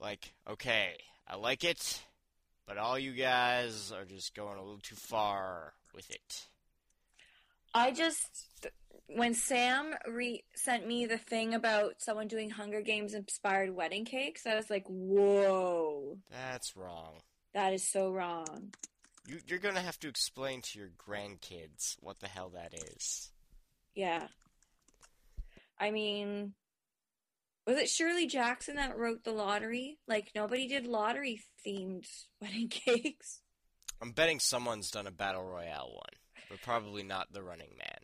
like, okay, I like it, but all you guys are just going a little too far with it. I just when Sam re- sent me the thing about someone doing Hunger Games inspired wedding cakes, I was like, "Whoa, That's wrong. that is so wrong." You, you're gonna have to explain to your grandkids what the hell that is. Yeah. I mean, was it Shirley Jackson that wrote the lottery? Like nobody did lottery themed wedding cakes. I'm betting someone's done a battle royale one, but probably not the Running Man.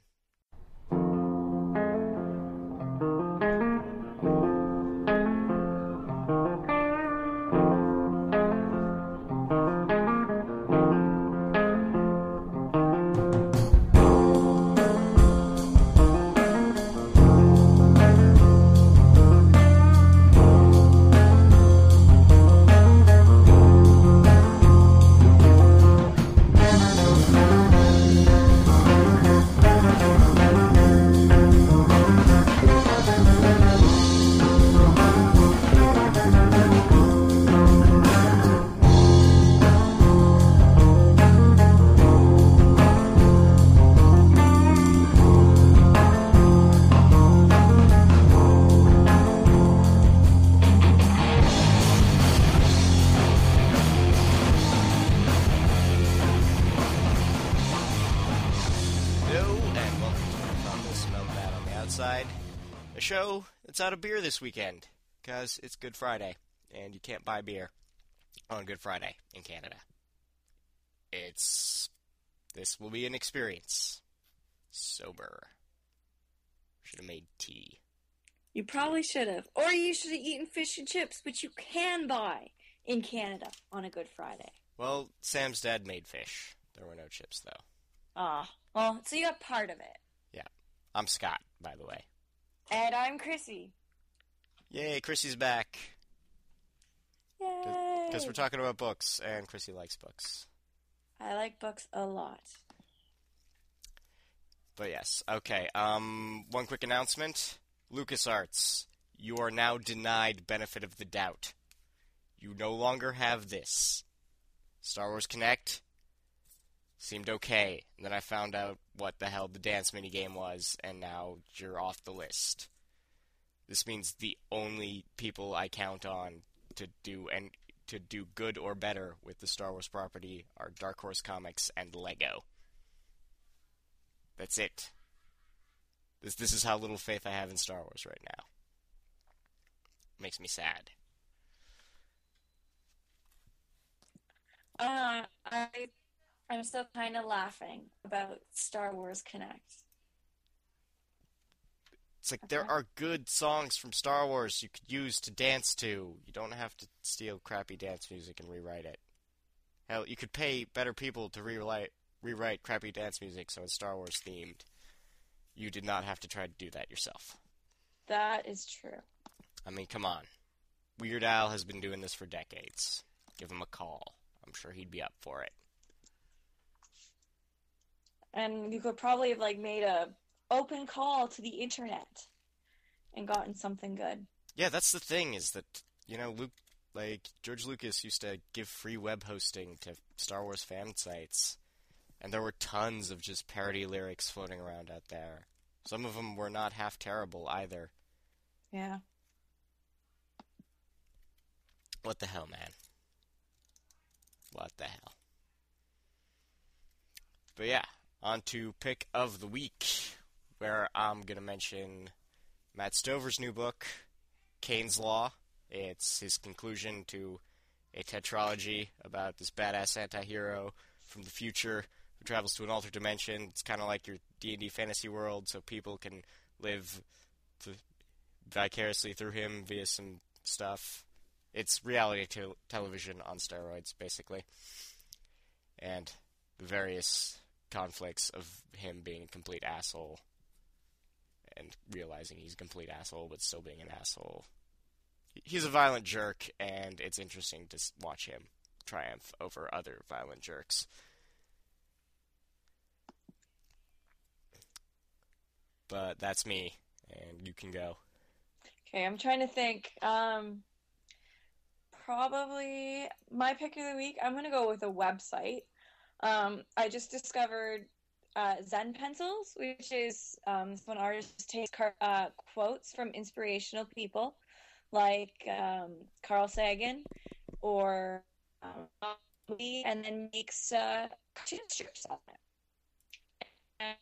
Bad on the Outside, a show that's out of beer this weekend, because it's Good Friday, and you can't buy beer on Good Friday in Canada. It's. This will be an experience. Sober. Should have made tea. You probably should have. Or you should have eaten fish and chips, which you can buy in Canada on a Good Friday. Well, Sam's dad made fish. There were no chips, though. Ah, well, so you got part of it. I'm Scott, by the way. And I'm Krissy. Yay, Krissy's back. Yay! Because we're talking about books, and Krissy likes books. I like books a lot. But yes, okay. Um, one quick announcement: LucasArts, you are now denied benefit of the doubt. You no longer have this. Star Wars Kinect seemed okay, and then I found out what the hell the dance minigame was, and now you're off the list. This means the only people I count on to do and to do good or better with the Star Wars property are Dark Horse Comics and Lego. That's it. This this is how little faith I have in Star Wars right now. Makes me sad. Uh, I, I'm still kind of laughing about Star Wars Kinect. It's like there are good songs from Star Wars you could use to dance to. You don't have to steal crappy dance music and rewrite it. Hell, you could pay better people to rewrite rewrite crappy dance music so it's Star Wars themed. You did not have to try to do that yourself. That is true. I mean, come on. Weird Al has been doing this for decades. Give him a call. I'm sure he'd be up for it. And you could probably have like made a open call to the internet and gotten something good. Yeah, that's the thing is that you know Luke, like George Lucas used to give free web hosting to Star Wars fan sites, and there were tons of just parody lyrics floating around out there. Some of them were not half terrible either. Yeah. What the hell, man? What the hell? But yeah, on to pick of the week, where I'm gonna mention Matt Stover's new book, Caine's Law. It's his conclusion to a tetralogy about this badass anti-hero from the future who travels to an altered dimension. It's kind of like your D&D fantasy world, so people can live th- vicariously through him via some stuff. It's reality te- television on steroids, basically. And the various conflicts of him being a complete asshole and realizing he's a complete asshole but still being an asshole. He's a violent jerk, and it's interesting to watch him triumph over other violent jerks. But that's me, and you can go. Okay, I'm trying to think. Um, probably my pick of the week. I'm gonna go with a website. Um, I just discovered uh, Zen Pencils, which is um, when artists take uh, quotes from inspirational people like um, Carl Sagan or um, and then makes uh, cartoon strips on it.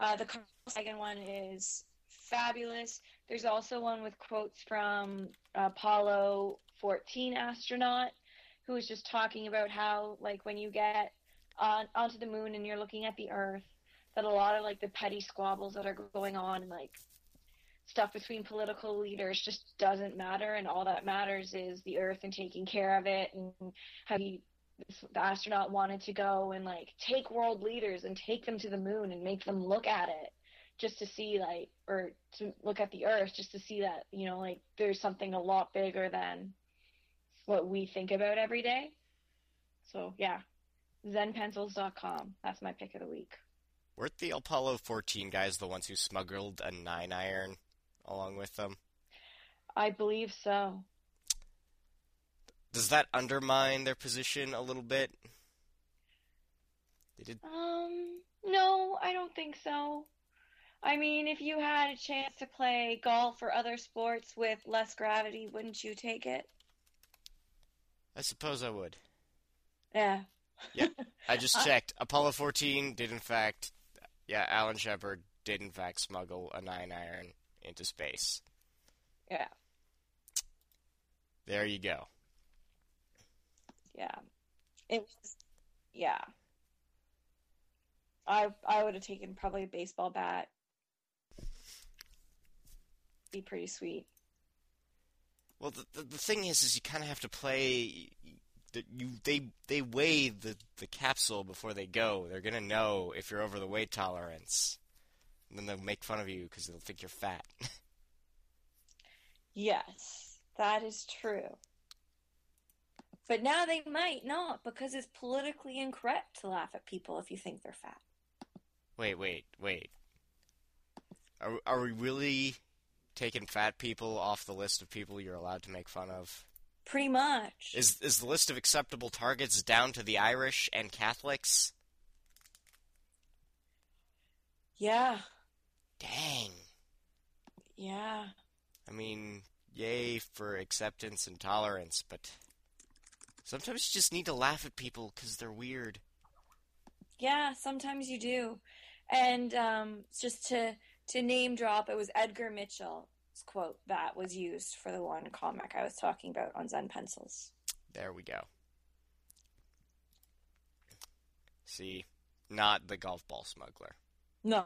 Uh, the Carl Sagan one is fabulous. There's also one with quotes from Apollo 14 astronaut who was just talking about how, like, when you get on onto the moon and you're looking at the Earth, that a lot of like the petty squabbles that are going on and like stuff between political leaders just doesn't matter, and all that matters is the Earth and taking care of it, and how he the astronaut wanted to go and like take world leaders and take them to the moon and make them look at it just to see like or to look at the earth just to see that you know like there's something a lot bigger than what we think about every day. So yeah. Zenpencils.com that's my pick of the week. Weren't the apollo 14 guys the ones who smuggled a nine iron along with them? I believe so. Does that undermine their position a little bit? They did um no i don't think so. I mean, if you had a chance to play golf or other sports with less gravity, wouldn't you take it? I suppose I would. Yeah. yeah. I just checked. Apollo 14 did, in fact, yeah, Alan Shepard did, in fact, smuggle a nine iron into space. Yeah. There you go. Yeah. It was, yeah. I I would have taken probably a baseball bat be pretty sweet. Well, the, the, the thing is, is you kind of have to play. You they they weigh the the capsule before they go. They're gonna know if you're over the weight tolerance, and then they'll make fun of you because they'll think you're fat. yes, that is true. But now they might not because it's politically incorrect to laugh at people if you think they're fat. Wait, wait, wait. Are are we really taken fat people off the list of people you're allowed to make fun of? Pretty much. Is is the list of acceptable targets down to the Irish and Catholics? Yeah. Dang. Yeah. I mean, yay for acceptance and tolerance, but sometimes you just need to laugh at people because they're weird. Yeah, sometimes you do. And um, just to to name drop, it was Edgar Mitchell's quote that was used for the one comic I was talking about on Zen Pencils. There we go. See, not the golf ball smuggler. No.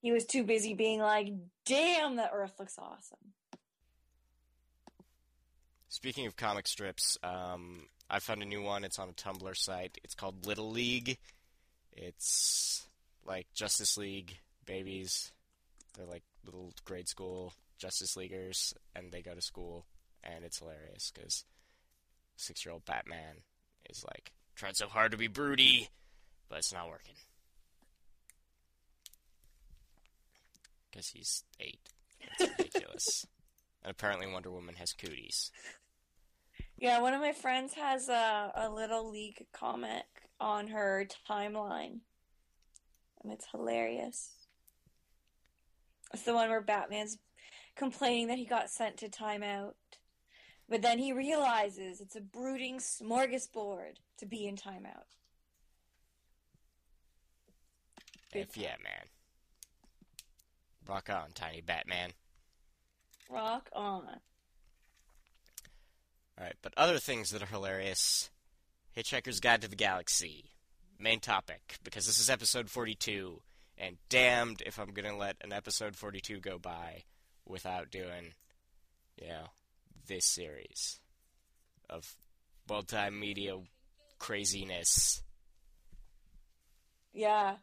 He was too busy being like, damn, the earth looks awesome. Speaking of comic strips, um, I found a new one. It's on a Tumblr site. It's called Little League. It's like Justice League babies. They're like little grade school Justice Leaguers, and they go to school, and it's hilarious because six-year-old Batman is like trying so hard to be broody, but it's not working. Because he's eight. It's ridiculous. and apparently Wonder Woman has cooties. Yeah, one of my friends has a, a little league comic on her timeline. And it's hilarious. It's the one where Batman's complaining that he got sent to timeout. But then he realizes it's a brooding smorgasbord to be in timeout. If yeah, man. Rock on, tiny Batman. Rock on. Alright, but other things that are hilarious Hitchhiker's Guide to the Galaxy. Main topic, because this is episode 42, and damned if I'm gonna let an episode 42 go by without doing, you know, this series of multimedia craziness. Yeah.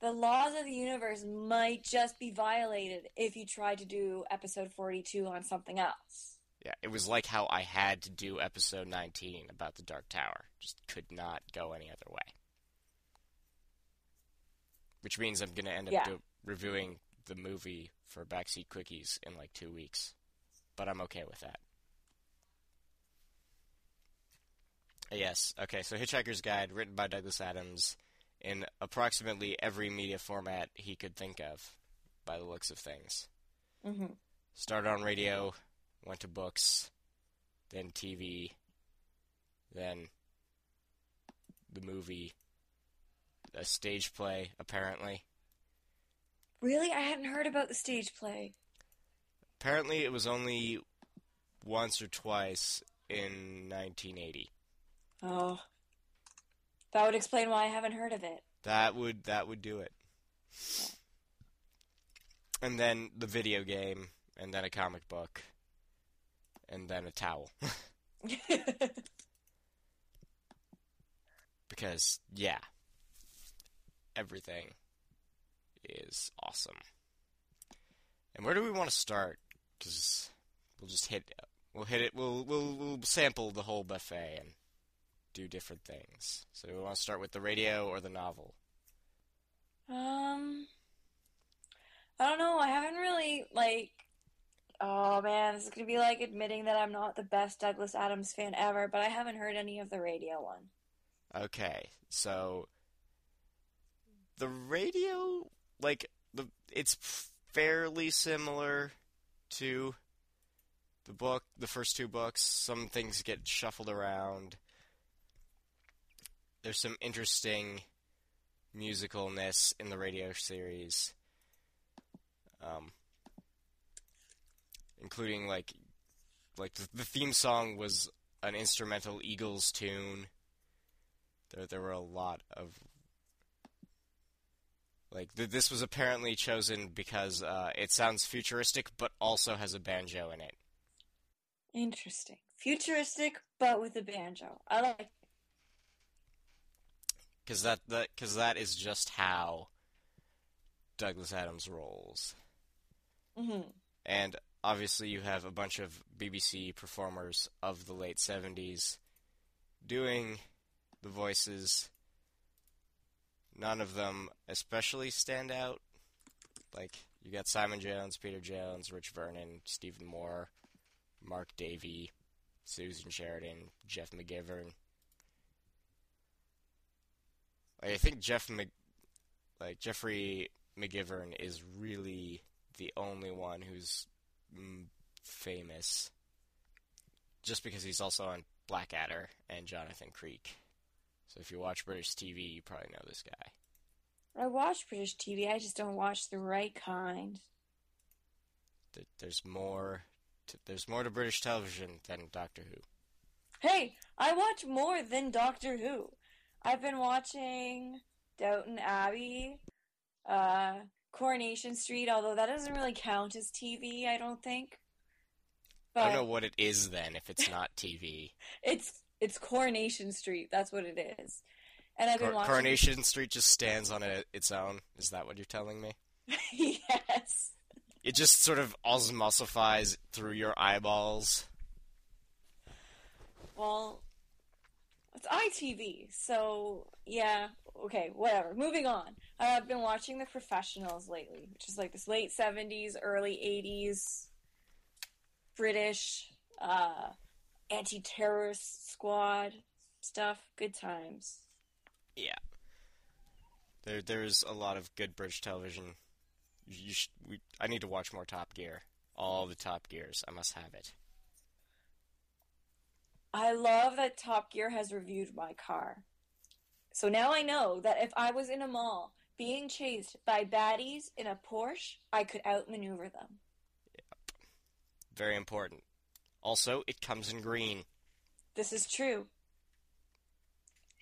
The laws of the universe might just be violated if you try to do episode 42 on something else. Yeah, it was like how I had to do episode 19 about the Dark Tower. Just could not go any other way which means I'm gonna end up Yeah. do- reviewing the movie for Backseat Quickies in like two weeks. but I'm okay with that. Yes. Okay. So Hitchhiker's Guide, written by Douglas Adams, in approximately every media format he could think of, by the looks of things. Mm-hmm. Started on radio, went to books, then TV, then the movie, a stage play, apparently. Really, I hadn't heard about the stage play. Apparently, it was only once or twice in 1980. Oh, that would explain why I haven't heard of it. That would that would do it. And then the video game, and then a comic book, and then a towel. because yeah, everything is awesome. And where do we want to start? Because we'll just hit we'll hit it. We'll we'll we'll sample the whole buffet and do different things. So we want to start with the radio or the novel. um, I don't know. I haven't really like. Oh man, this is gonna be like admitting that I'm not the best Douglas Adams fan ever, but I haven't heard any of the radio one. Okay, so the radio, like the, it's fairly similar to the book, the first two books. Some things get shuffled around. There's some interesting musicalness in the radio series, um, including like like the, the theme song was an instrumental Eagles tune. There, there were a lot of like th- this was apparently chosen because uh, it sounds futuristic, but also has a banjo in it. Interesting, futuristic, but with a banjo. I like. Because that that because that is just how Douglas Adams rolls. hmm And obviously, you have a bunch of BBC performers of the late '70s doing the voices. None of them especially stand out. Like you got Simon Jones, Peter Jones, Rich Vernon, Stephen Moore, Mark Davey, Susan Sheridan, Geoff McGivern. Like, I think Geoff Mc, like Geoffrey McGivern is really the only one who's mm, famous, just because he's also on Blackadder and Jonathan Creek. So if you watch British TV, you probably know this guy. I watch British TV. I just don't watch the right kind. Th- There's more. To, there's more to British television than Doctor Who. Hey, I watch more than Doctor Who. I've been watching Downton Abbey, uh, Coronation Street, although that doesn't really count as TV, I don't think. I don't know what it is then if it's not TV. it's it's Coronation Street. That's what it is. And I've been Cor- watching. Coronation Street just stands on a, its own. Is that what you're telling me? yes. It just sort of osmosifies through your eyeballs. Well, it's ITV, so yeah. Okay, whatever. Moving on. I've been watching The Professionals lately, which is like this late '70s, early '80s British uh, anti-terrorist squad stuff. Good times. Yeah. There, there's a lot of good British television. You sh- we, I need to watch more Top Gear. All the Top Gears. I must have it. I love that Top Gear has reviewed my car. So now I know that if I was in a mall being chased by baddies in a Porsche, I could outmaneuver them. Yep. Very important. Also, it comes in green. This is true.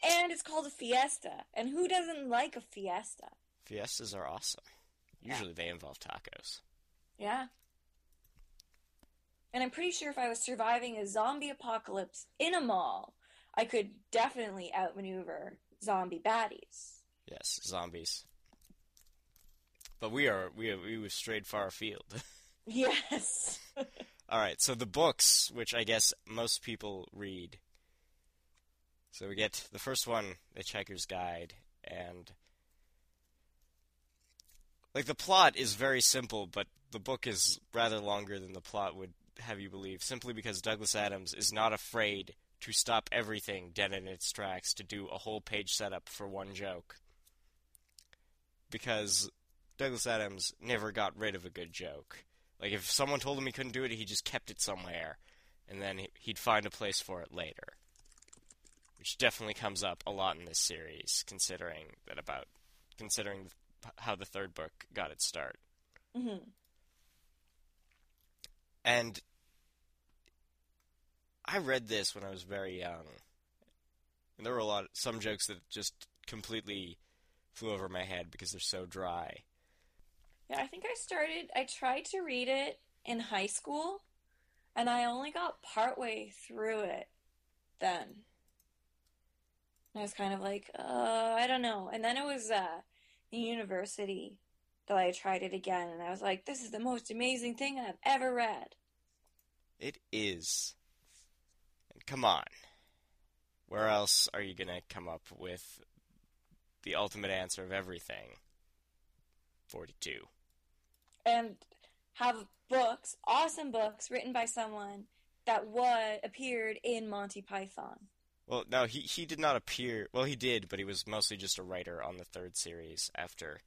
And it's called a Fiesta. And who doesn't like a Fiesta? Fiestas are awesome. Usually they involve tacos. Yeah. And I'm pretty sure if I was surviving a zombie apocalypse in a mall, I could definitely outmaneuver zombie baddies. Yes, zombies. But we are we are, we have strayed far afield. Yes. All right, so the books, which I guess most people read. So we get the first one, The Hitchhiker's Guide, and like the plot is very simple, but the book is rather longer than the plot would have you believe simply because Douglas Adams is not afraid to stop everything dead in its tracks to do a whole page setup for one joke. Because Douglas Adams never got rid of a good joke. Like if someone told him he couldn't do it, he just kept it somewhere, and then he'd find a place for it later. Which definitely comes up a lot in this series, considering that about considering how the third book got its start. Mm-hmm. And I read this when I was very young, and there were a lot, some jokes that just completely flew over my head because they're so dry. Yeah, I think I started. I tried to read it in high school, and I only got partway through it then. And I was kind of like, uh, I don't know. And then it was uh, in university that I tried it again, and I was like, this is the most amazing thing I've ever read. It is. Come on. Where else are you going to come up with the ultimate answer of everything? 42. And have books, awesome books, written by someone that what appeared in Monty Python. Well, no, he he did not appear. Well, he did, but he was mostly just a writer on the third series after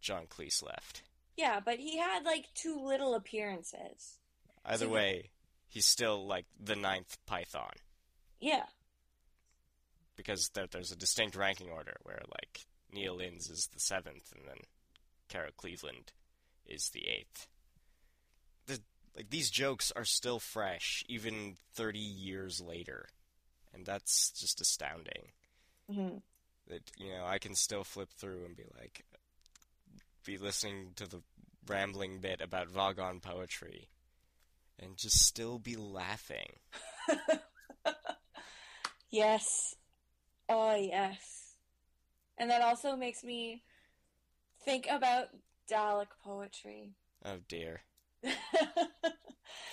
John Cleese left. Yeah, but he had like two little appearances. Either so, way, he's still like the ninth Python. Yeah. Because there, there's a distinct ranking order where like Neil Innes is the seventh, and then Carol Cleveland is the eighth. The, like these jokes are still fresh, even thirty years later, and that's just astounding. Mm-hmm. That you know I can still flip through and be like, be listening to the rambling bit about Vogon poetry, and just still be laughing. yes. Oh yes. And that also makes me think about Dalek poetry. Oh dear.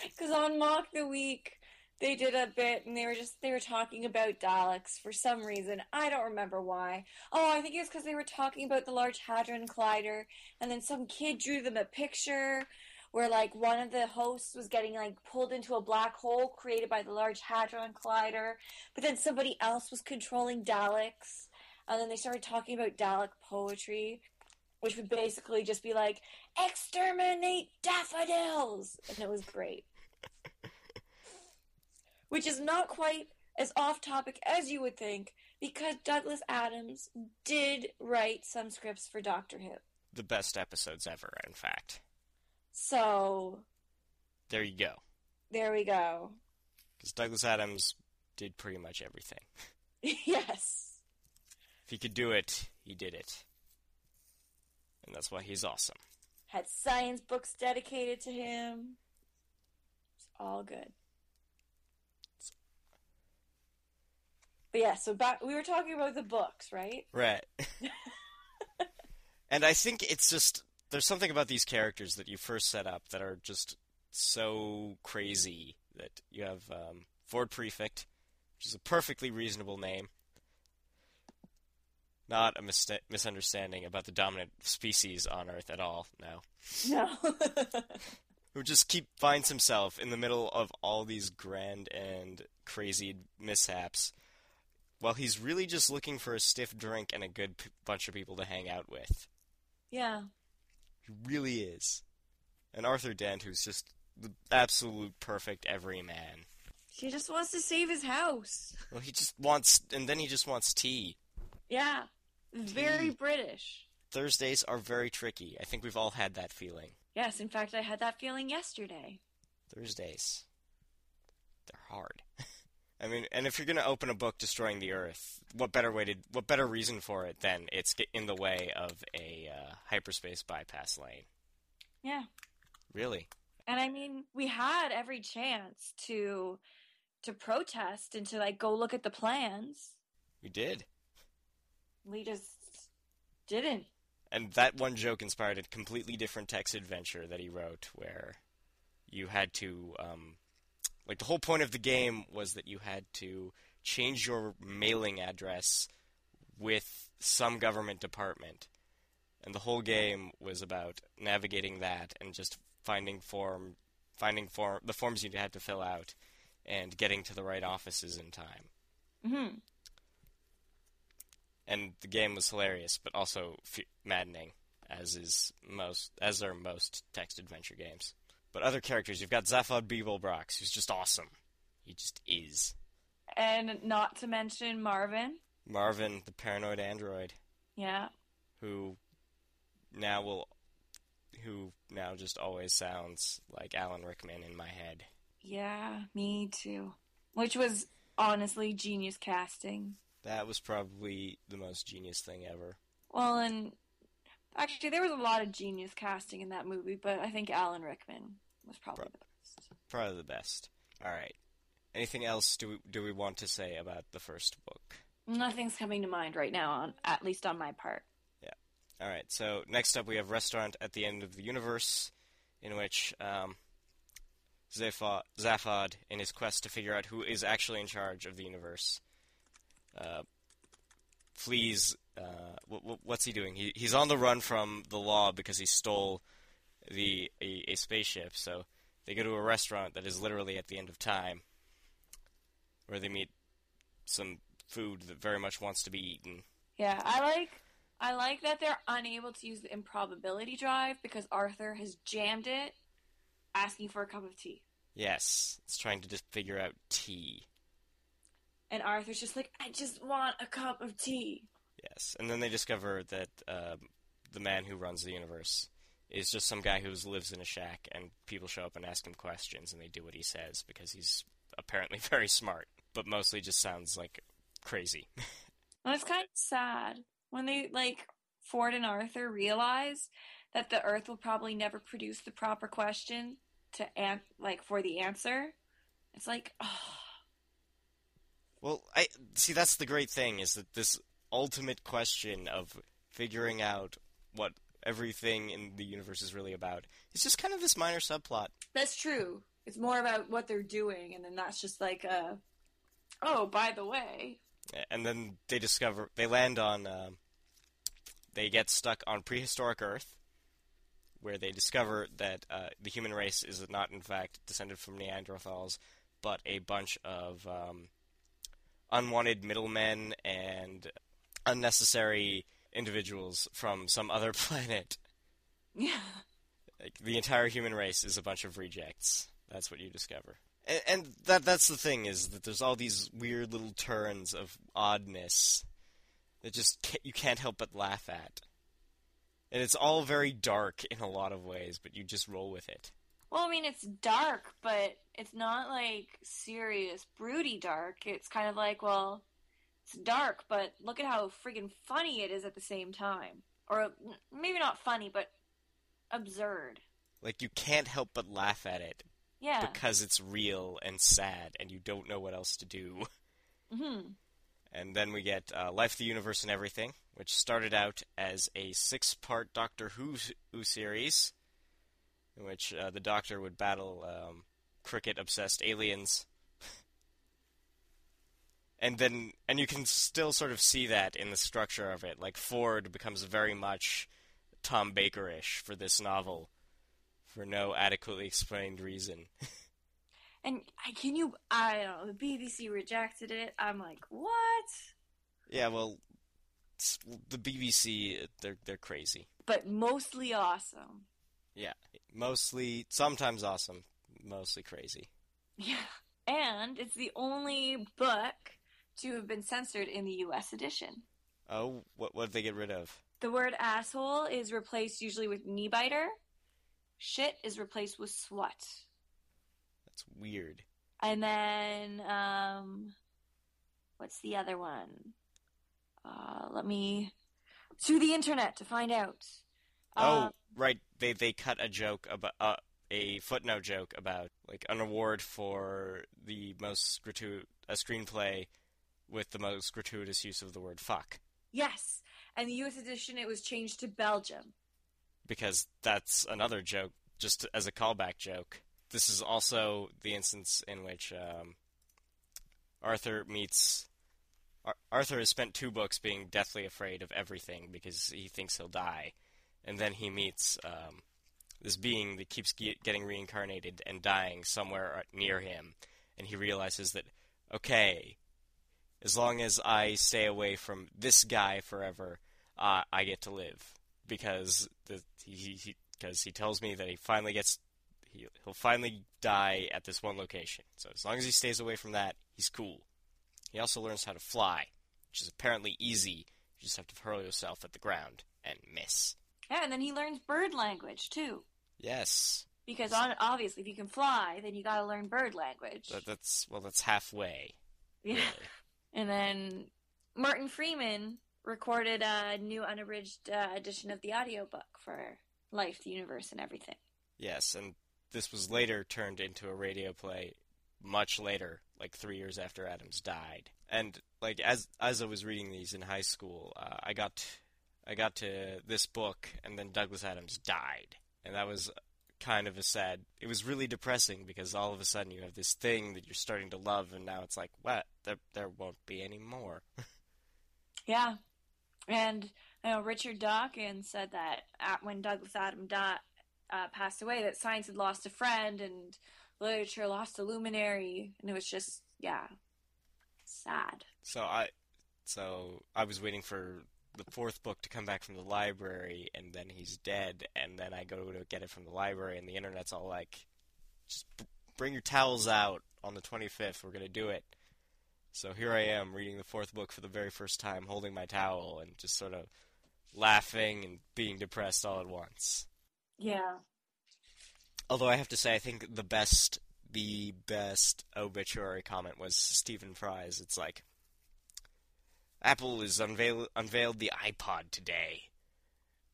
Because on Mock the Week, they did a bit and they were just they were talking about Daleks for some reason. I don't remember why. Oh, I think it was because they were talking about the Large Hadron Collider, and then some kid drew them a picture where like one of the hosts was getting like pulled into a black hole created by the Large Hadron Collider, but then somebody else was controlling Daleks. And then they started talking about Dalek poetry which would basically just be like, exterminate daffodils! And it was great. which is not quite as off topic as you would think, because Douglas Adams did write some scripts for Doctor Who. The best episodes ever, in fact. So. There you go. There we go. Because Douglas Adams did pretty much everything. yes. If he could do it, he did it and that's why he's awesome. Had science books dedicated to him. It's all good. But yeah, so back we were talking about the books, right? Right. and I think it's just there's something about these characters that you first set up that are just so crazy that you have um, Ford Prefect, which is a perfectly reasonable name not a mis- misunderstanding about the dominant species on Earth at all. No. No. Who just keep finds himself in the middle of all these grand and crazy mishaps, while he's really just looking for a stiff drink and a good p- bunch of people to hang out with. Yeah. He really is. And Arthur Dent, who's just the absolute perfect everyman. He just wants to save his house. Well, he just wants, and then he just wants tea. Yeah. Very British. Thursdays are very tricky. I think we've all had that feeling. Yes, in fact, I had that feeling yesterday. Thursdays. They're hard. I mean, and if you're going to open a book destroying the Earth, what better way to, what better reason for it than it's in the way of a uh, hyperspace bypass lane? Yeah. Really. And I mean, we had every chance to to protest and to like go look at the plans. We did we just didn't. And that one joke inspired a completely different text adventure that he wrote, where you had to, um, like, the whole point of the game was that you had to change your mailing address with some government department. And the whole game was about navigating that and just finding form finding form the forms you had to fill out, and getting to the right offices in time. hmm And the game was hilarious, but also f- maddening, as is most as are most text adventure games. But other characters, you've got Zaphod Beeblebrox, who's just awesome. He just is. And not to mention Marvin. Marvin, the paranoid android, Yeah. who now will, who now just always sounds like Alan Rickman in my head. Yeah, me too. Which was honestly genius casting. That was probably the most genius thing ever. Well, and actually, there was a lot of genius casting in that movie, but I think Alan Rickman was probably the best. Probably the best. All right. Anything else do we, do we want to say about the first book? Nothing's coming to mind right now, on at least on my part. Yeah. All right. So next up, we have Restaurant at the End of the Universe, in which um, Zaphod, Zaphod, in his quest to figure out who is actually in charge of the universe, uh, flees. Uh, wh- wh- what's he doing? He, he's on the run from the law because he stole the a, a spaceship. So they go to a restaurant that is literally at the end of time, where they meet some food that very much wants to be eaten. Yeah, I like I like that they're unable to use the improbability drive because Arthur has jammed it asking for a cup of tea. Yes, it's trying to just figure out tea. And Arthur's just like, I just want a cup of tea. Yes, and then they discover that um, the man who runs the universe is just some guy who lives in a shack, and people show up and ask him questions, and they do what he says because he's apparently very smart, but mostly just sounds like crazy. And it's kind of sad when they like Ford and Arthur realize that the Earth will probably never produce the proper question to an- like for the answer. It's like, oh, well, I see. That's the great thing is that this ultimate question of figuring out what everything in the universe is really about is just kind of this minor subplot. that's true. It's more about what they're doing, and then that's just like, uh, oh, by the way, and then they discover they land on um, they get stuck on prehistoric Earth, where they discover that uh, the human race is not in fact descended from Neanderthals, but a bunch of um, unwanted middlemen and unnecessary individuals from some other planet. yeah, Like, the entire human race is a bunch of rejects. That's what you discover. And, and that that's the thing is that there's all these weird little turns of oddness that just ca you can't help but laugh at. And it's all very dark in a lot of ways, but you just roll with it. Well, I mean, it's dark, but it's not like serious, broody dark. It's kind of like, well, it's dark, but look at how friggin' funny it is at the same time. Or maybe not funny, but absurd. Like you can't help but laugh at it Yeah. because it's real and sad, and you don't know what else to do. hmm And then we get uh, Life, the Universe, and Everything, which started out as a six part Doctor Who, Who series, in which uh, the Doctor would battle um, cricket obsessed aliens. and then, and you can still sort of see that in the structure of it. Like, Ford becomes very much Tom Baker ish for this novel for no adequately explained reason. And I- can you? I don't know. The BBC rejected it. I'm like, what? yeah, well, the BBC, they're, they're crazy. But mostly awesome. Yeah, mostly, sometimes awesome, mostly crazy. Yeah. And it's the only book to have been censored in the U.S. edition. Oh, what what did they get rid of? The word asshole is replaced usually with knee biter. Shit is replaced with slut. That's weird. And then, um, what's the other one? Uh, let me to the internet to find out. oh, Um, right. They they cut a joke about uh, a footnote joke about like an award for the most gratu- a screenplay with the most gratuitous use of the word fuck yes. And the U.S. edition, it was changed to Belgium. because that's another joke just as a callback joke. This is also the instance in which um, Arthur meets. Ar- Arthur has spent two books being deathly afraid of everything because he thinks he'll die, and then he meets um, this being that keeps ge- getting reincarnated and dying somewhere near him, and he realizes that okay, as long as I stay away from this guy forever, uh, I get to live because the, he because he tells me that he finally gets he, he'll finally die at this one location. So as long as he stays away from that, he's cool. He also learns how to fly, which is apparently easy. You just have to hurl yourself at the ground and miss. Yeah, and then he learns bird language too. Yes. Because on, obviously, if you can fly, then you got to learn bird language. That, that's well, that's halfway. Yeah. Really. And then Martin Freeman recorded a new unabridged uh, edition of the audiobook for Life, the Universe, and everything. Yes, and this was later turned into a radio play much later, like three years after Adams died. And like as as I was reading these in high school, uh, I got I got to this book, and then Douglas Adams died, and that was kind of a sad. It was really depressing because all of a sudden you have this thing that you're starting to love, and now it's like, what? There, there won't be any more. yeah, and you know, Richard Dawkins said that at, when Douglas Adams died, uh, passed away, that science had lost a friend and literature lost a luminary, and it was just, yeah, sad. So I, so I was waiting for the fourth book to come back from the library, and then he's dead, and then I go to get it from the library, and the internet's all like, just b- bring your towels out on the 25th, we're going to do it. So here I am reading the fourth book for the very first time, holding my towel, and just sort of laughing and being depressed all at once. Yeah. Although I have to say, I think the best, the best obituary comment was Stephen Fry's. It's like, Apple has unveil- unveiled the iPod today.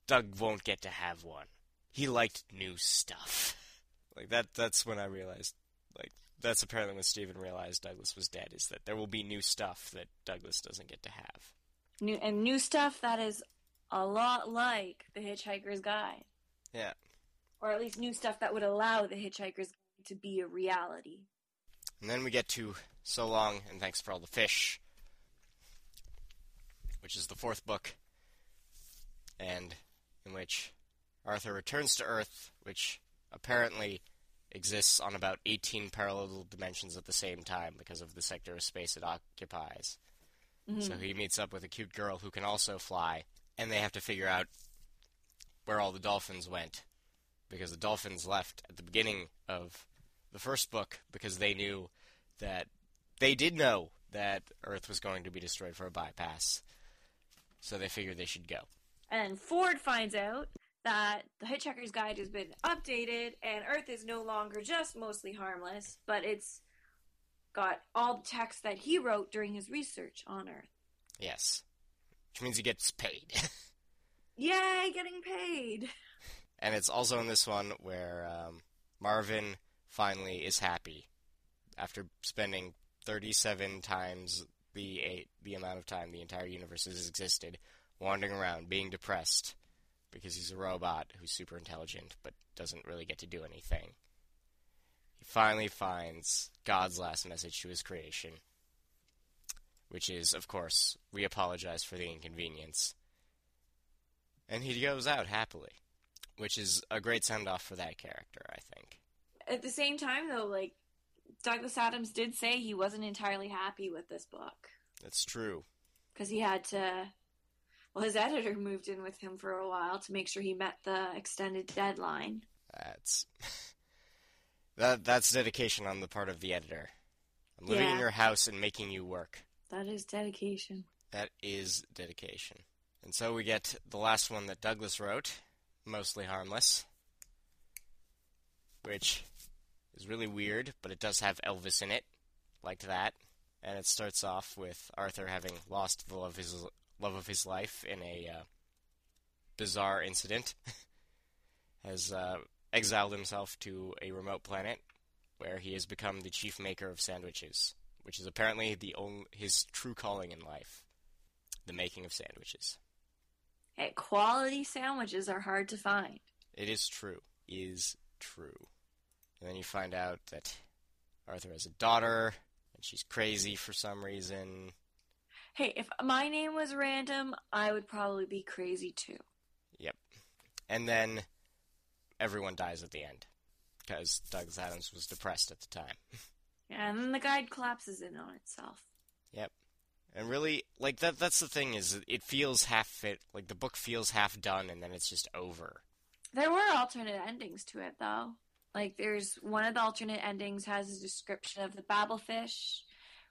Doug won't get to have one. He liked new stuff. Like that that's when I realized like that's apparently when Stephen realized Douglas was dead is that there will be new stuff that Douglas doesn't get to have. New and new stuff that is a lot like The Hitchhiker's Guide. Yeah. Or at least new stuff that would allow The Hitchhiker's Guide to be a reality. And then we get to So Long and Thanks for All the Fish, which is the fourth book, and in which Arthur returns to Earth, which apparently exists on about 18 parallel dimensions at the same time because of the sector of space it occupies. Mm-hmm. So he meets up with a cute girl who can also fly, and they have to figure out where all the dolphins went. Because the dolphins left at the beginning of the first book because they knew that they did know that Earth was going to be destroyed for a bypass so they figure they should go. And Ford finds out that the Hitchhiker's Guide has been updated and Earth is no longer just mostly harmless, but it's got all the text that he wrote during his research on Earth. Yes. Which means he gets paid. Yay, getting paid! And it's also in this one where um, Marvin finally is happy after spending 37 times the the amount of time the entire universe has existed, wandering around, being depressed because he's a robot who's super intelligent but doesn't really get to do anything. He finally finds God's last message to his creation, which is, of course, we apologize for the inconvenience. And he goes out happily, which is a great send off for that character, I think. At the same time, though, like, Douglas Adams did say he wasn't entirely happy with this book. That's true. Because he had to. Well, his editor moved in with him for a while to make sure he met the extended deadline. That's that. That's dedication on the part of the editor. I'm living yeah. in your house and making you work. That is dedication. That is dedication. And so we get the last one that Douglas wrote, mostly harmless, which is really weird, but it does have Elvis in it, like that. And it starts off with Arthur having lost the love of his love of his life in a uh, bizarre incident. has uh, exiled himself to a remote planet where he has become the chief maker of sandwiches, which is apparently the only, his true calling in life, the making of sandwiches. Hey, quality sandwiches are hard to find. It is true. Is true. And then you find out that Arthur has a daughter, and she's crazy for some reason. Hey, if my name was random, I would probably be crazy too. Yep. And then everyone dies at the end because Douglas Adams was depressed at the time. Yeah, and then the guide collapses in on itself. Yep. And really, like that that's the thing is it feels half fit, like the book feels half done and then it's just over. There were alternate endings to it though. Like there's one of the alternate endings has a description of the Babel fish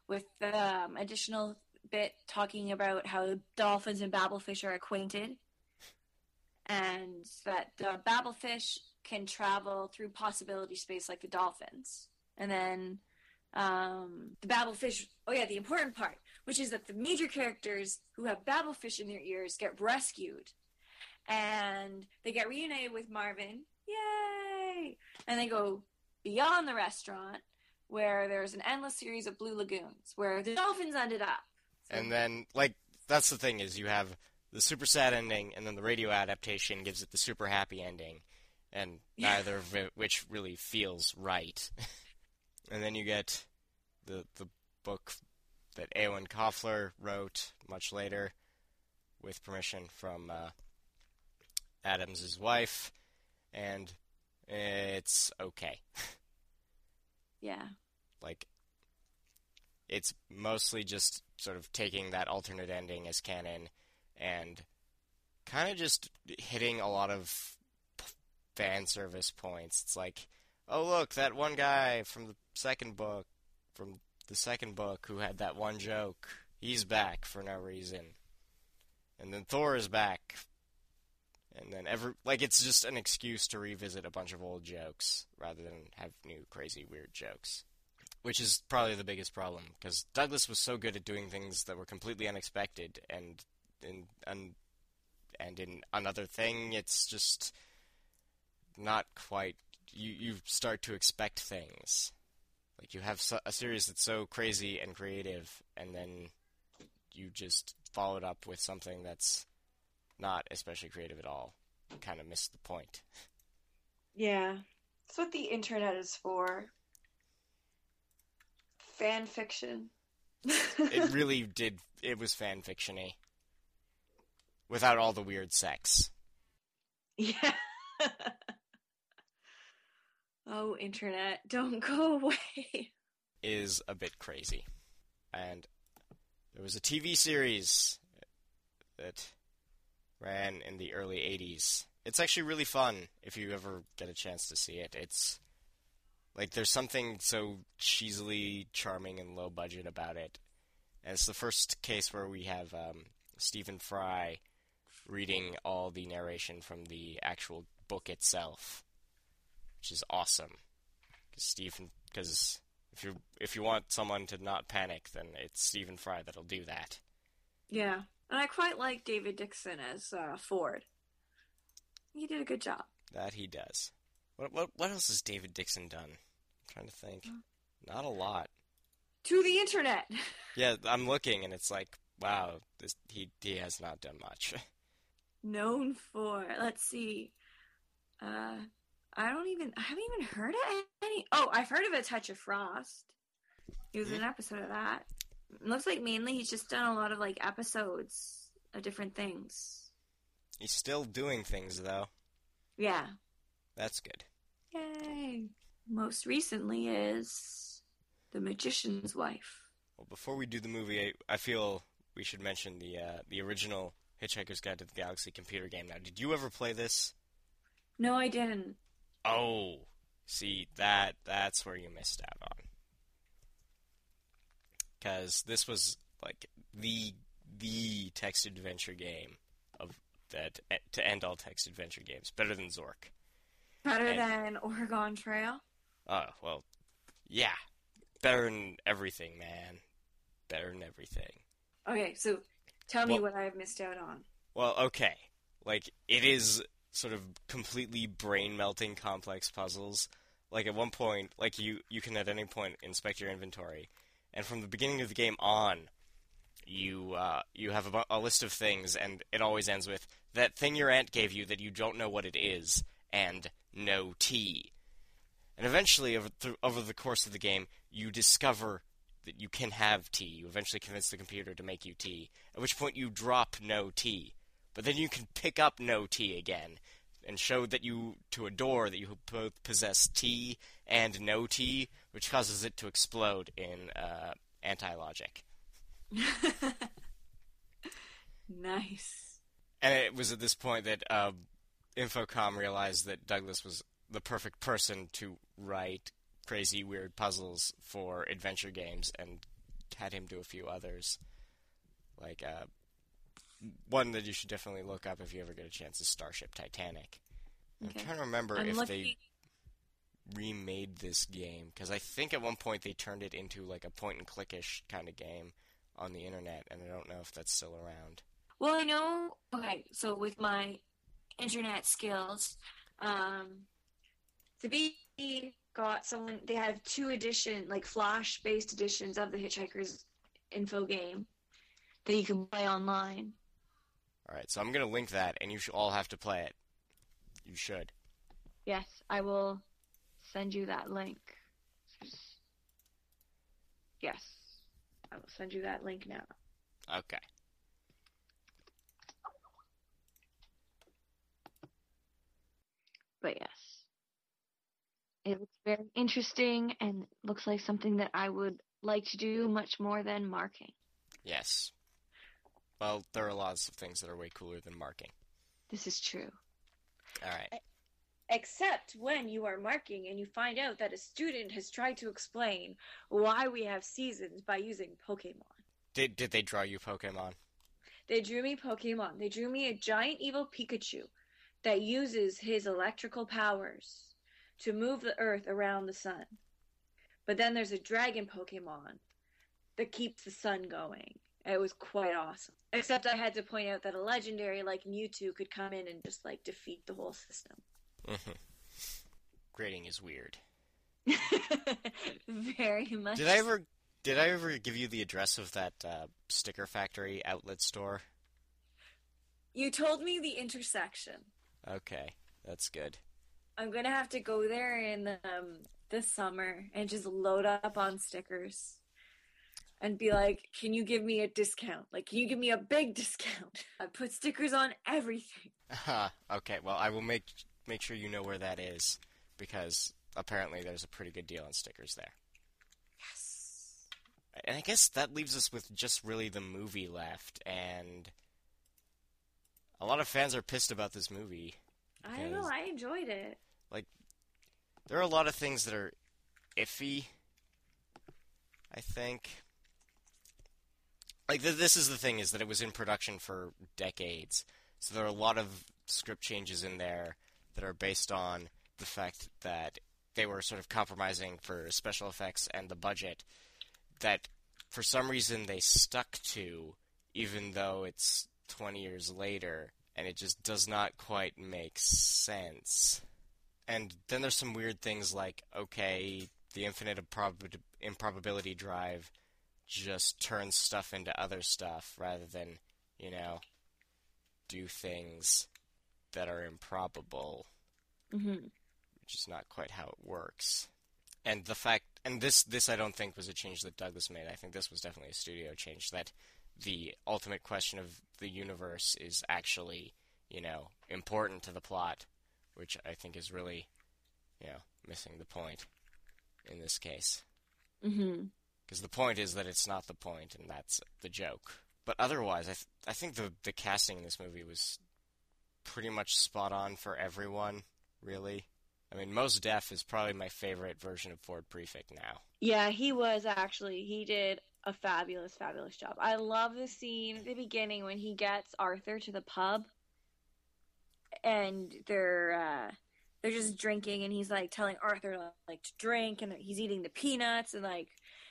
with the um, additional bit talking about how dolphins and Babel fish are acquainted and that the Babel fish can travel through possibility space like the dolphins. And then um, the Babel fish, oh yeah, the important part, which is that the major characters who have Babel fish in their ears get rescued. And they get reunited with Marvin. Yay! And they go beyond the restaurant where there's an endless series of blue lagoons where the dolphins ended up. So and then, like, that's the thing is you have the super sad ending, and then the radio adaptation gives it the super happy ending, and neither of which really feels right. and then you get the the book that Eoin Colfer wrote much later, with permission from uh, Adams's wife, and it's okay. yeah. Like, it's mostly just sort of taking that alternate ending as canon and kind of just hitting a lot of fan service points. It's like, oh look, that one guy from the second book, from the second book who had that one joke, he's back for no reason. And then Thor is back. And then every like it's just an excuse to revisit a bunch of old jokes rather than have new crazy weird jokes. Which is probably the biggest problem because Douglas was so good at doing things that were completely unexpected and in and and in another thing, it's just not quite. You you start to expect things, like you have a series that's so crazy and creative, and then you just follow it up with something that's not especially creative at all. Kind of missed the point. Yeah, that's what the internet is for. Fan fiction. it really did. It was fan fictiony without all the weird sex. Yeah. oh, internet, don't go away. Is a bit crazy. And there was a TV series that ran in the early 80s. It's actually really fun if you ever get a chance to see it. It's like there's something so cheesily charming and low budget about it. And it's the first case where we have um, Stephen Fry reading all the narration from the actual book itself, which is awesome. Because Stephen, because if you if you want someone to not panic, then it's Stephen Fry that'll do that. Yeah, and I quite like David Dixon as uh, Ford. He did a good job. That he does. What what what else has David Dixon done? I'm trying to think. Not a lot. To the internet. yeah, I'm looking, and it's like, wow, this he he has not done much. known for? Let's see. Uh, I don't even. I haven't even heard of any. Oh, I've heard of a touch of frost. He was mm-hmm. an episode of that. Looks like mainly he's just done a lot of like episodes of different things. He's still doing things though. Yeah. That's good. Yay. Most recently is The Magician's Wife. Well, before we do the movie, I, I feel we should mention the uh, the original Hitchhiker's Guide to the Galaxy computer game. Now, did you ever play this? No, I didn't. Oh, see that that's where you missed out on. Because this was like the the text adventure game of that to end all text adventure games, better than Zork. Better and, than Oregon Trail. Oh well, yeah, better than everything, man. Better than everything. Okay, so Tell me well, what I've missed out on. Well, okay. Like, it is sort of completely brain melting complex puzzles. Like, at one point, like, you, you can at any point inspect your inventory. And from the beginning of the game on, you uh, you have a, a list of things, and it always ends with that thing your aunt gave you that you don't know what it is, and no tea. And eventually, over, over the course of the game, you discover that you can have tea. You eventually convince the computer to make you tea, at which point you drop no tea. But then you can pick up no tea again and showed that you to a door that you both possess T and no T, which causes it to explode in uh, anti-logic. nice. And it was at this point that uh, Infocom realized that Douglas was the perfect person to write crazy, weird puzzles for adventure games, and had him do a few others. Like uh, one that you should definitely look up if you ever get a chance is Starship Titanic. Okay. I'm trying to remember I'm if looking... they remade this game because I think at one point they turned it into like a point and clickish kind of game on the internet, and I don't know if that's still around. Well, I know. Okay, so with my internet skills, um, to be got someone they have two edition like flash based editions of the Hitchhiker's info game that you can play online. All right, so I'm gonna link that, and you should all have to play it. You should. Yes, I will send you that link. Yes, I will send you that link now. Okay. But yes. It looks very interesting and looks like something that I would like to do much more than marking. Yes. Well, there are lots of things that are way cooler than marking. This is true. All right. Except when you are marking and you find out that a student has tried to explain why we have seasons by using Pokemon. Did did they draw you Pokemon? They drew me Pokemon. They drew me a giant evil Pikachu that uses his electrical powers to move the earth around the sun. But then there's a dragon Pokemon that keeps the sun going. It was quite awesome. Except I had to point out that a legendary like Mewtwo could come in and just like defeat the whole system. Mm-hmm. Grading is weird. Very much. Did I ever did I ever give you the address of that uh, sticker factory outlet store? You told me the intersection. Okay, that's good. I'm gonna have to go there in um, this summer and just load up on stickers and be like, "Can you give me a discount? Like, can you give me a big discount? I put stickers on everything." Uh, okay, well, I will make make sure you know where that is because apparently there's a pretty good deal on stickers there. Yes. And I guess that leaves us with just really the movie left, and a lot of fans are pissed about this movie. I don't know. I enjoyed it. Like, there are a lot of things that are iffy. I think like this is the thing is that it was in production for decades, so there are a lot of script changes in there that are based on the fact that they were sort of compromising for special effects and the budget that for some reason they stuck to even though it's 20 years later and it just does not quite make sense. And then there's some weird things like okay, the infinite improb- improbability drive just turn stuff into other stuff rather than, you know, do things that are improbable. Mm-hmm. Which is not quite how it works. And the fact, and this, this I don't think was a change that Douglas made. I think this was definitely a studio change. That the ultimate question of the universe is actually, you know, important to the plot, which I think is really, you know, missing the point in this case. Mm-hmm. Because the point is that it's not the point, and that's the joke. But otherwise, I th- I think the the casting in this movie was pretty much spot on for everyone. Really, I mean, Mos Def is probably my favorite version of Ford Prefect now. Yeah, he was actually. He did a fabulous, fabulous job. I love the scene at the beginning when he gets Arthur to the pub, and they're uh, they're just drinking, and he's like telling Arthur like to drink, and he's eating the peanuts, and like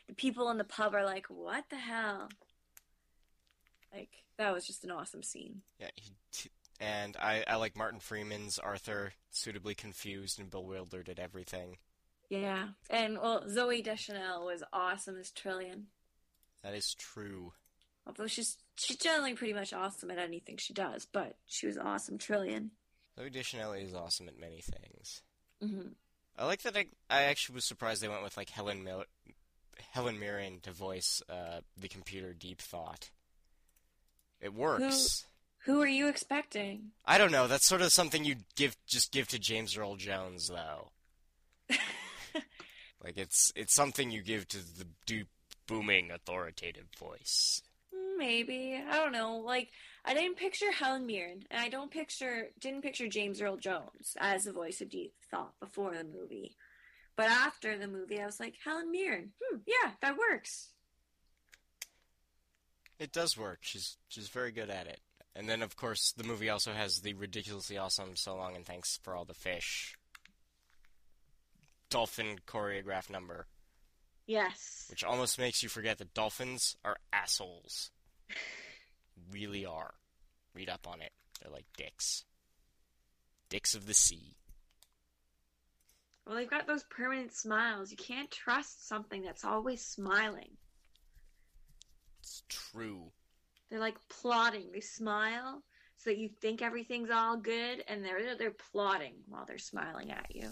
the people in the pub are like, "What the hell?" Like that was just an awesome scene. Yeah, he and I I like Martin Freeman's Arthur, suitably confused and bewildered at everything. Yeah, and well, Zooey Deschanel was awesome as Trillian. That is true. Although she's she's generally pretty much awesome at anything she does, but she was awesome Trillian. Zooey Deschanel is awesome at many things. Mm-hmm. I like that. I, I actually was surprised they went with like Helen Miller, Helen Mirren to voice uh, the computer Deep Thought. It works. Who are you expecting? I don't know. That's sort of something you give just give to James Earl Jones, though. like it's it's something you give to the deep, booming, authoritative voice. Maybe I don't know. Like I didn't picture Helen Mirren, and I don't picture didn't picture James Earl Jones as the voice of Deep Thought before the movie, but after the movie, I was like Helen Mirren. Hmm, yeah, that works. It does work. She's she's very good at it. And then, of course, the movie also has the ridiculously awesome "So Long and Thanks for All the Fish" dolphin choreographed number, Yes. which almost makes you forget that dolphins are assholes. really are. Read up on it. They're like dicks. Dicks of the sea. Well, they've got those permanent smiles. You can't trust something that's always smiling. It's true. They're like plotting. They smile so that you think everything's all good, and they're they're plotting while they're smiling at you.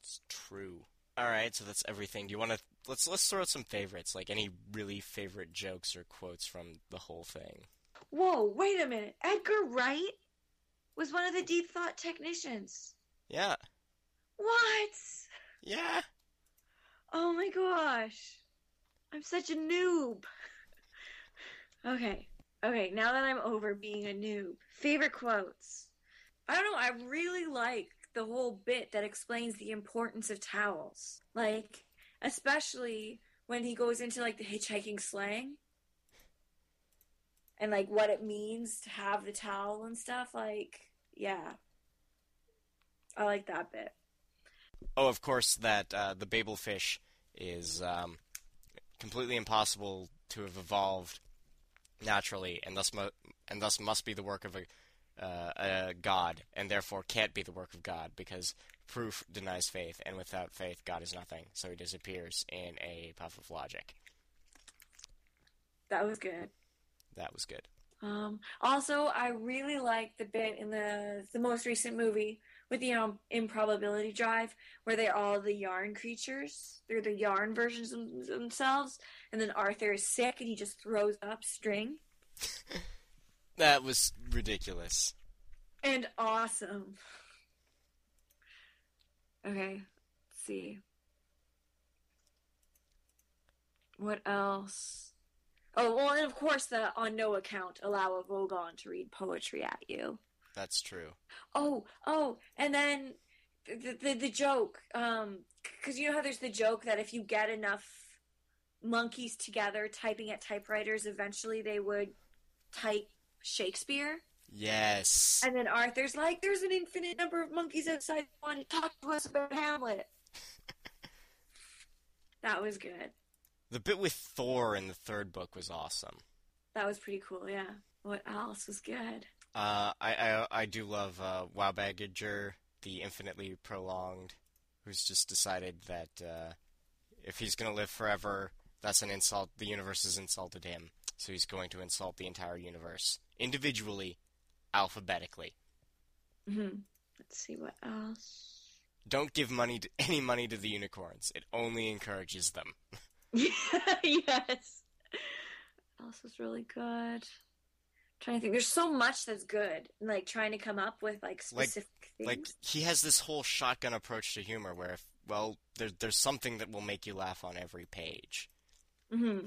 It's true. All right, so that's everything. Do you want to let's let's throw out some favorites, like any really favorite jokes or quotes from the whole thing? Whoa! Wait a minute. Edgar Wright was one of the deep thought technicians. Yeah, What? yeah. Oh my gosh. I'm such a noob. okay. Okay, now that I'm over being a noob, favorite quotes. I don't know, I really like the whole bit that explains the importance of towels. Like, especially when he goes into like the hitchhiking slang and like what it means to have the towel and stuff. Like, yeah. I like that bit. Oh, of course, that uh, the Babel fish is um, completely impossible to have evolved naturally, and thus mu- and thus must be the work of a, uh, a god, and therefore can't be the work of God because proof denies faith, and without faith, God is nothing. So he disappears in a puff of logic. That was good. That was good. Um, also, I really like the bit in the the most recent movie with the um, improbability drive where they're all the yarn creatures. They're the yarn versions of themselves, and then Arthur is sick and he just throws up string. That was ridiculous. And awesome. Okay, let's see. What else? Oh, well, and of course, the on no account allow a Vogon to read poetry at you. That's true. Oh, oh, and then the the, the joke, um, because you know how there's the joke that if you get enough monkeys together typing at typewriters, eventually they would type Shakespeare. Yes. And then Arthur's like, "There's an infinite number of monkeys outside. Want to talk to us about Hamlet?" that was good. The bit with Thor in the third book was awesome. That was pretty cool. Yeah. What else was good? Uh, I, I I do love uh, Wowbagger, the infinitely prolonged, who's just decided that uh, if he's gonna live forever, that's an insult. The universe has insulted him, so he's going to insult the entire universe individually, alphabetically. hmm Let's see what else. Don't give money to, any money to the unicorns. It only encourages them. yes. Else was really good? Trying to think. There's so much that's good. Like trying to come up with like Like- specific things. Like he has this whole shotgun approach to humor, where if well, there, there's something that will make you laugh on every page. hmm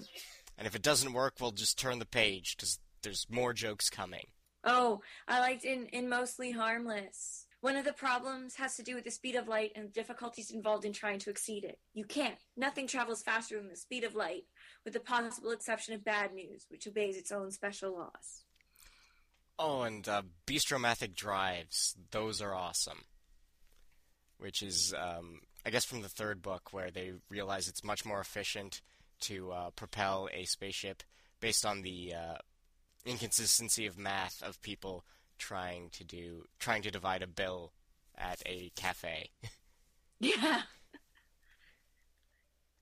And if it doesn't work, well, just turn the page because there's more jokes coming. Oh, I liked in in mostly harmless. One of the problems has to do with the speed of light and the difficulties involved in trying to exceed it. You can't. Nothing travels faster than the speed of light, with the possible exception of bad news, which obeys its own special laws. Oh, and uh, Bistromathic drives. Those are awesome. Which is, um, I guess, from the third book, where they realize it's much more efficient to uh, propel a spaceship based on the uh, inconsistency of math of people trying to do trying to divide a bill at a cafe. Yeah.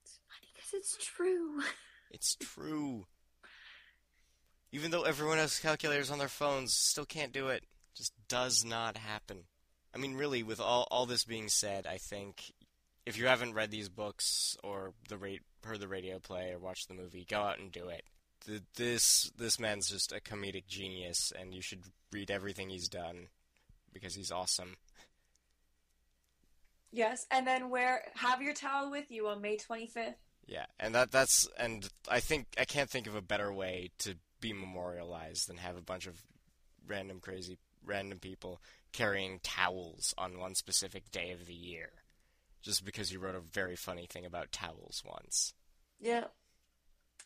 It's funny because it's true. It's true. Even though everyone has calculators on their phones, still can't do it. Just does not happen. I mean, really, with all all this being said, I think if you haven't read these books or the heard the radio play or watched the movie, go out and do it. th- this this man's just a comedic genius, and you should read everything he's done because he's awesome. Yes, and then wear have your towel with you on May 25th. Yeah, and that that's and I think I can't think of a better way to be memorialized than have a bunch of random crazy random people carrying towels on one specific day of the year, just because you wrote a very funny thing about towels once. Yeah.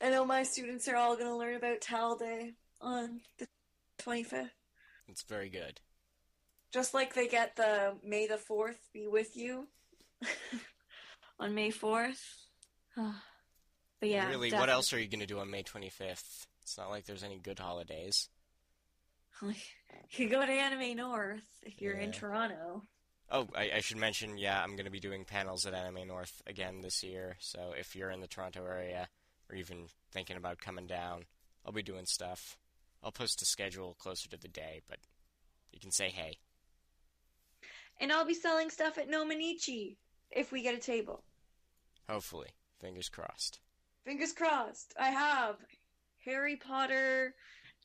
I know my students are all going to learn about Towel Day on the 25th. It's very good. Just like they get the May the 4th be with you on May 4th. but yeah. really, what else are you gonna do on May 25th? It's not like there's any good holidays. You go to Anime North if you're in Toronto. Oh, I, I should mention, yeah, I'm going to be doing panels at Anime North again this year. So if you're in the Toronto area or even thinking about coming down, I'll be doing stuff. I'll post a schedule closer to the day, but you can say hey. And I'll be selling stuff at Nominichi if we get a table. Hopefully. Fingers crossed. Fingers crossed. I have Harry Potter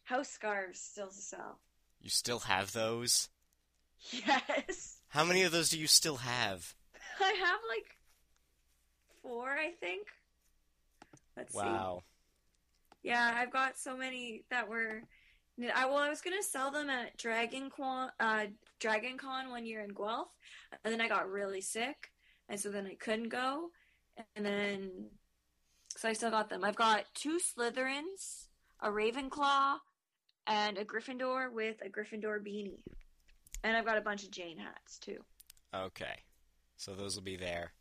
house scarves still to sell. You still have those? Yes. How many of those do you still have? I have like four, I think. Let's see. Wow. Yeah, I've got so many that were. I well, I was gonna sell them at Dragon Con, uh, Dragon Con one year in Guelph, and then I got really sick, and so then I couldn't go, and then so I still got them. I've got two Slytherins, a Ravenclaw, and a Gryffindor with a Gryffindor beanie, and I've got a bunch of Jayne hats too. Okay. So those will be there.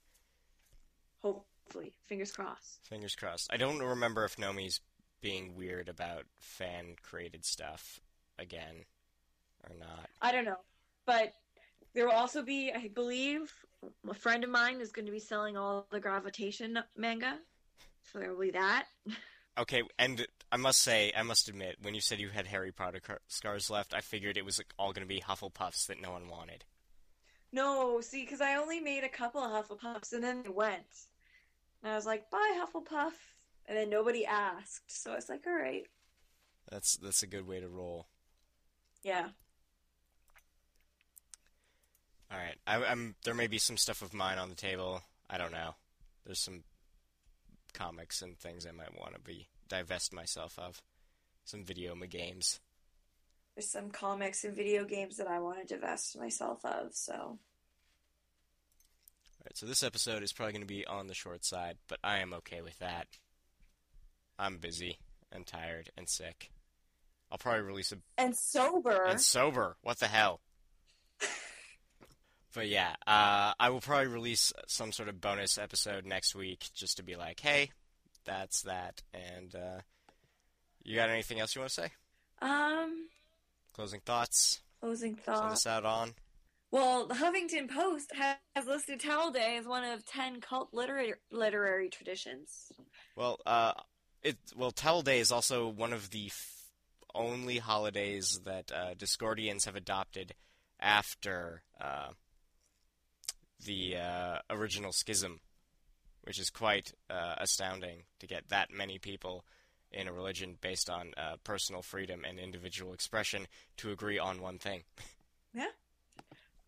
Hopefully, fingers crossed. Fingers crossed. I don't remember if Nomi's being weird about fan created stuff again or not. I don't know, but there will also be, I believe, a friend of mine is going to be selling all the gravitation manga, so there will be that. Okay, and I must say, I must admit, when you said you had Harry Potter car- scars left, I figured it was like, all going to be Hufflepuffs that no one wanted. No, see, because I only made a couple of Hufflepuffs, and then they went, and I was like, "Bye, Hufflepuff," and then nobody asked, so I was like, "All right, That's that's a good way to roll. yeah." All right, I, I'm there may be some stuff of mine on the table. I don't know. There's some comics and things I might want to be divest myself of. Some video games. There's some comics and video games that I want to divest myself of, so All right, so this episode is probably going to be on the short side, but I am okay with that. I'm busy and tired and sick. I'll probably release a and sober. and sober. What the hell? But yeah, uh, I will probably release some sort of bonus episode next week just to be like, hey, that's that. And uh, you got anything else you want to say? um, Closing thoughts? closing thoughts. Send us out on. Well, the Huffington Post has, has listed Towel Day as one of ten cult literary literary traditions. Well, uh, it well, Towel Day is also one of the f- only holidays that uh, Discordians have adopted after uh, the uh, original schism, which is quite uh, astounding to get that many people in a religion based on uh, personal freedom and individual expression to agree on one thing. Yeah.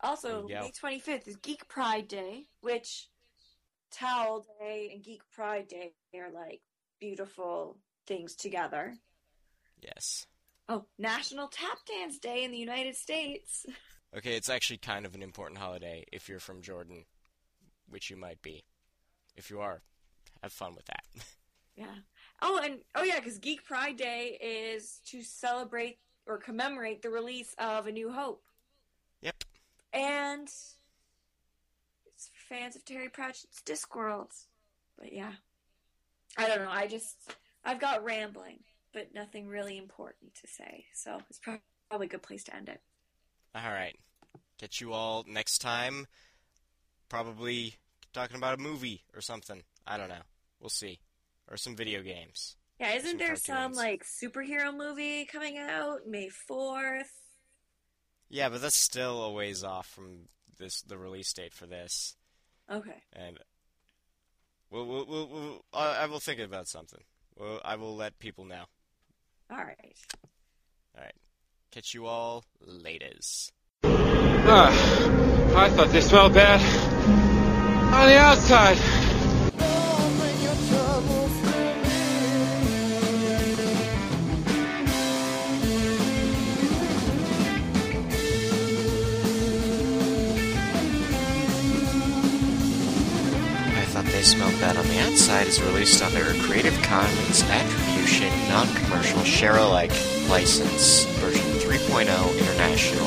Also, There you go. May twenty fifth is Geek Pride Day, which Towel Day and Geek Pride Day are like beautiful things together. Yes. Oh, National Tap Dance Day in the United States. Okay, it's actually kind of an important holiday if you're from Jordan, which you might be. If you are, have fun with that. Yeah. Oh, and oh yeah, because Geek Pride Day is to celebrate or commemorate the release of A New Hope. yep. And it's for fans of Terry Pratchett's Discworld. But yeah. I don't know. I just I've got rambling, but nothing really important to say. So it's probably a good place to end it. All right. Catch you all next time. Probably talking about a movie or something. I don't know. We'll see. Or some video games. Yeah, isn't Some there some like superhero movie coming out May fourth? Yeah, but that's still a ways off from this the release date for this. Okay. And we'll, we'll, we'll, we'll I I will think about something. Well, I will let people know. Alright. All right. Catch you all laters. Ah, I thought they smelled bad on the outside. I Thought They Smelled Bad on the Outside is released under a Creative Commons Attribution Non-Commercial Share-alike license, version 3.0 international.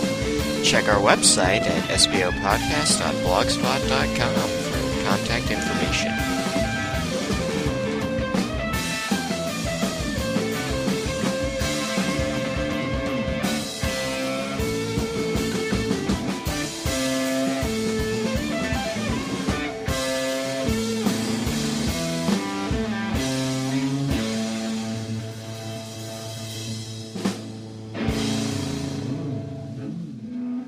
Check our website at sbopodcast.blogspot.com for contact information.